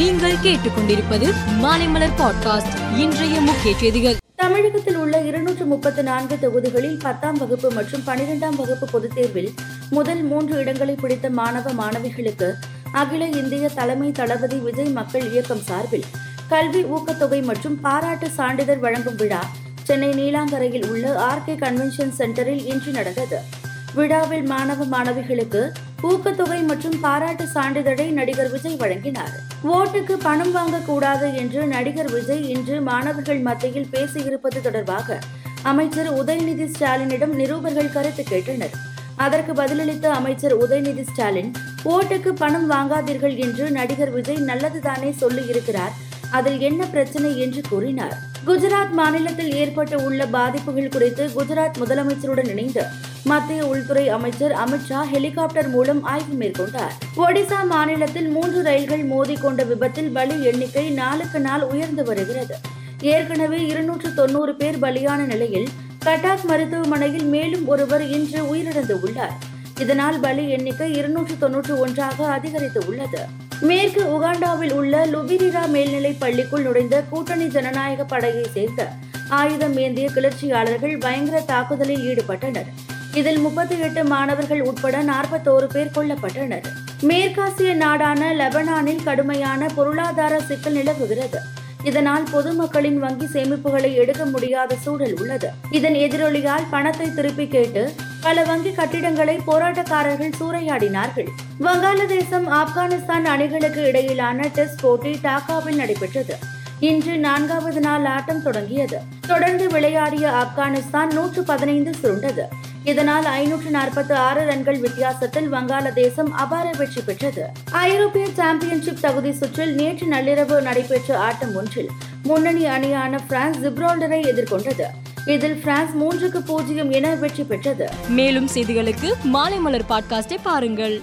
நீங்கள் கேட்டுக்கொண்டிருப்பது மாலைமலர் பாட்காஸ்ட். இன்றைய முக்கிய செய்திகள். தமிழகத்தில் உள்ள இருநூற்று முப்பத்தி நான்கு தொகுதிகளில் பத்தாம் வகுப்பு மற்றும் பனிரெண்டாம் வகுப்பு பொதுத் தேர்வில் முதல் மூன்று இடங்களை பிடித்த மாணவ மாணவிகளுக்கு அகில இந்திய தலைமை தளபதி விஜய் மக்கள் இயக்கம் சார்பில் கல்வி ஊக்கத்தொகை மற்றும் பாராட்டு சான்றிதழ் வழங்கும் விழா சென்னை நீலாங்கரையில் உள்ள ஆர்கே கன்வென்ஷன் சென்டரில் இன்று நடந்தது. விழாவில் மாணவ மாணவிகளுக்கு ஊக்கத்தொகை மற்றும் பாராட்டு சான்றிதழை நடிகர் விஜய் வழங்கினார். ஓட்டுக்கு பணம் வாங்கக்கூடாது என்று நடிகர் விஜய் இன்று மாணவர்கள் மத்தியில் பேசியிருப்பது தொடர்பாக அமைச்சர் உதயநிதி ஸ்டாலினிடம் நிருபர்கள் கருத்து கேட்டனர். அதற்கு பதிலளித்த அமைச்சர் உதயநிதி ஸ்டாலின் ஓட்டுக்கு பணம் வாங்காதீர்கள் என்று நடிகர் விஜய் நல்லதுதானே சொல்லியிருக்கிறார். அதில் என்ன பிரச்சனை என்று கூறினார். குஜராத் மாநிலத்தில் ஏற்பட்டு உள்ள பாதிப்புகள் குறித்து குஜராத் முதலமைச்சருடன் இணைந்து மத்திய உள்துறை அமைச்சர் அமித்ஷா ஹெலிகாப்டர் மூலம் ஆய்வு மேற்கொண்டார். ஒடிசா மாநிலத்தில் மூன்று ரயில்கள் மோதி கொண்ட விபத்தில் பலி எண்ணிக்கை நாளுக்கு நாள் உயர்ந்து வருகிறது. ஏற்கனவே இருநூற்று தொன்னூறு பேர் பலியான நிலையில் கட்டாக் மருத்துவமனையில் மேலும் ஒருவர் இன்று உயிரிழந்து உள்ளார். இதனால் பலி எண்ணிக்கை இருநூற்று தொன்னூற்று ஒன்றாக அதிகரித்து உள்ளது. மேற்கு உகாண்டாவில் உள்ள லுபிரிரா மேல்நிலைப் பள்ளிக்குள் நுழைந்த கூட்டணி ஜனநாயக படையை சேர்ந்த ஆயுதம் ஏந்திய கிளர்ச்சியாளர்கள் பயங்கர தாக்குதலில் ஈடுபட்டனர். இதில் முப்பத்தி எட்டு மாணவர்கள் உட்பட நாற்பத்தோரு பேர் கொல்லப்பட்டனர். மேற்காசிய நாடான லெபனானில் கடுமையான பொருளாதார சிக்கல் நிலவுகிறது. இதனால் பொதுமக்களின் வங்கி சேமிப்புகளை எடுக்க முடியாத சூழல் உள்ளது. இதன் எதிரொலியால் பணத்தை திருப்பி கேட்டு பல வங்கி கட்டிடங்களை போராட்டக்காரர்கள் சூறையாடினார்கள். வங்காளதேசம் ஆப்கானிஸ்தான் அணிகளுக்கு இடையிலான டெஸ்ட் போட்டி டாக்காவில் நடைபெற்றது. இன்று நான்காவது நாள் ஆட்டம் தொடங்கியது. தொடர்ந்து விளையாடிய ஆப்கானிஸ்தான் நூற்று பதினைந்து சுருண்டது. இதனால் ஐநூற்று நாற்பத்தி ஆறு ரன்கள் வித்தியாசத்தில் வங்காளதேசம் அபார வெற்றி பெற்றது. ஐரோப்பிய சாம்பியன்ஷிப் தகுதி சுற்றில் நேற்று நள்ளிரவு நடைபெற்ற ஆட்டம் ஒன்றில் முன்னணி அணியான பிரான்ஸ் ஜிப்ரால்டரை எதிர்கொண்டது. இதில் பிரான்ஸ் மூன்றுக்கு பூஜ்ஜியம் என வெற்றி பெற்றது. மேலும் செய்திகளுக்கு மாலை மலர் பாட்காஸ்டை பாருங்கள்.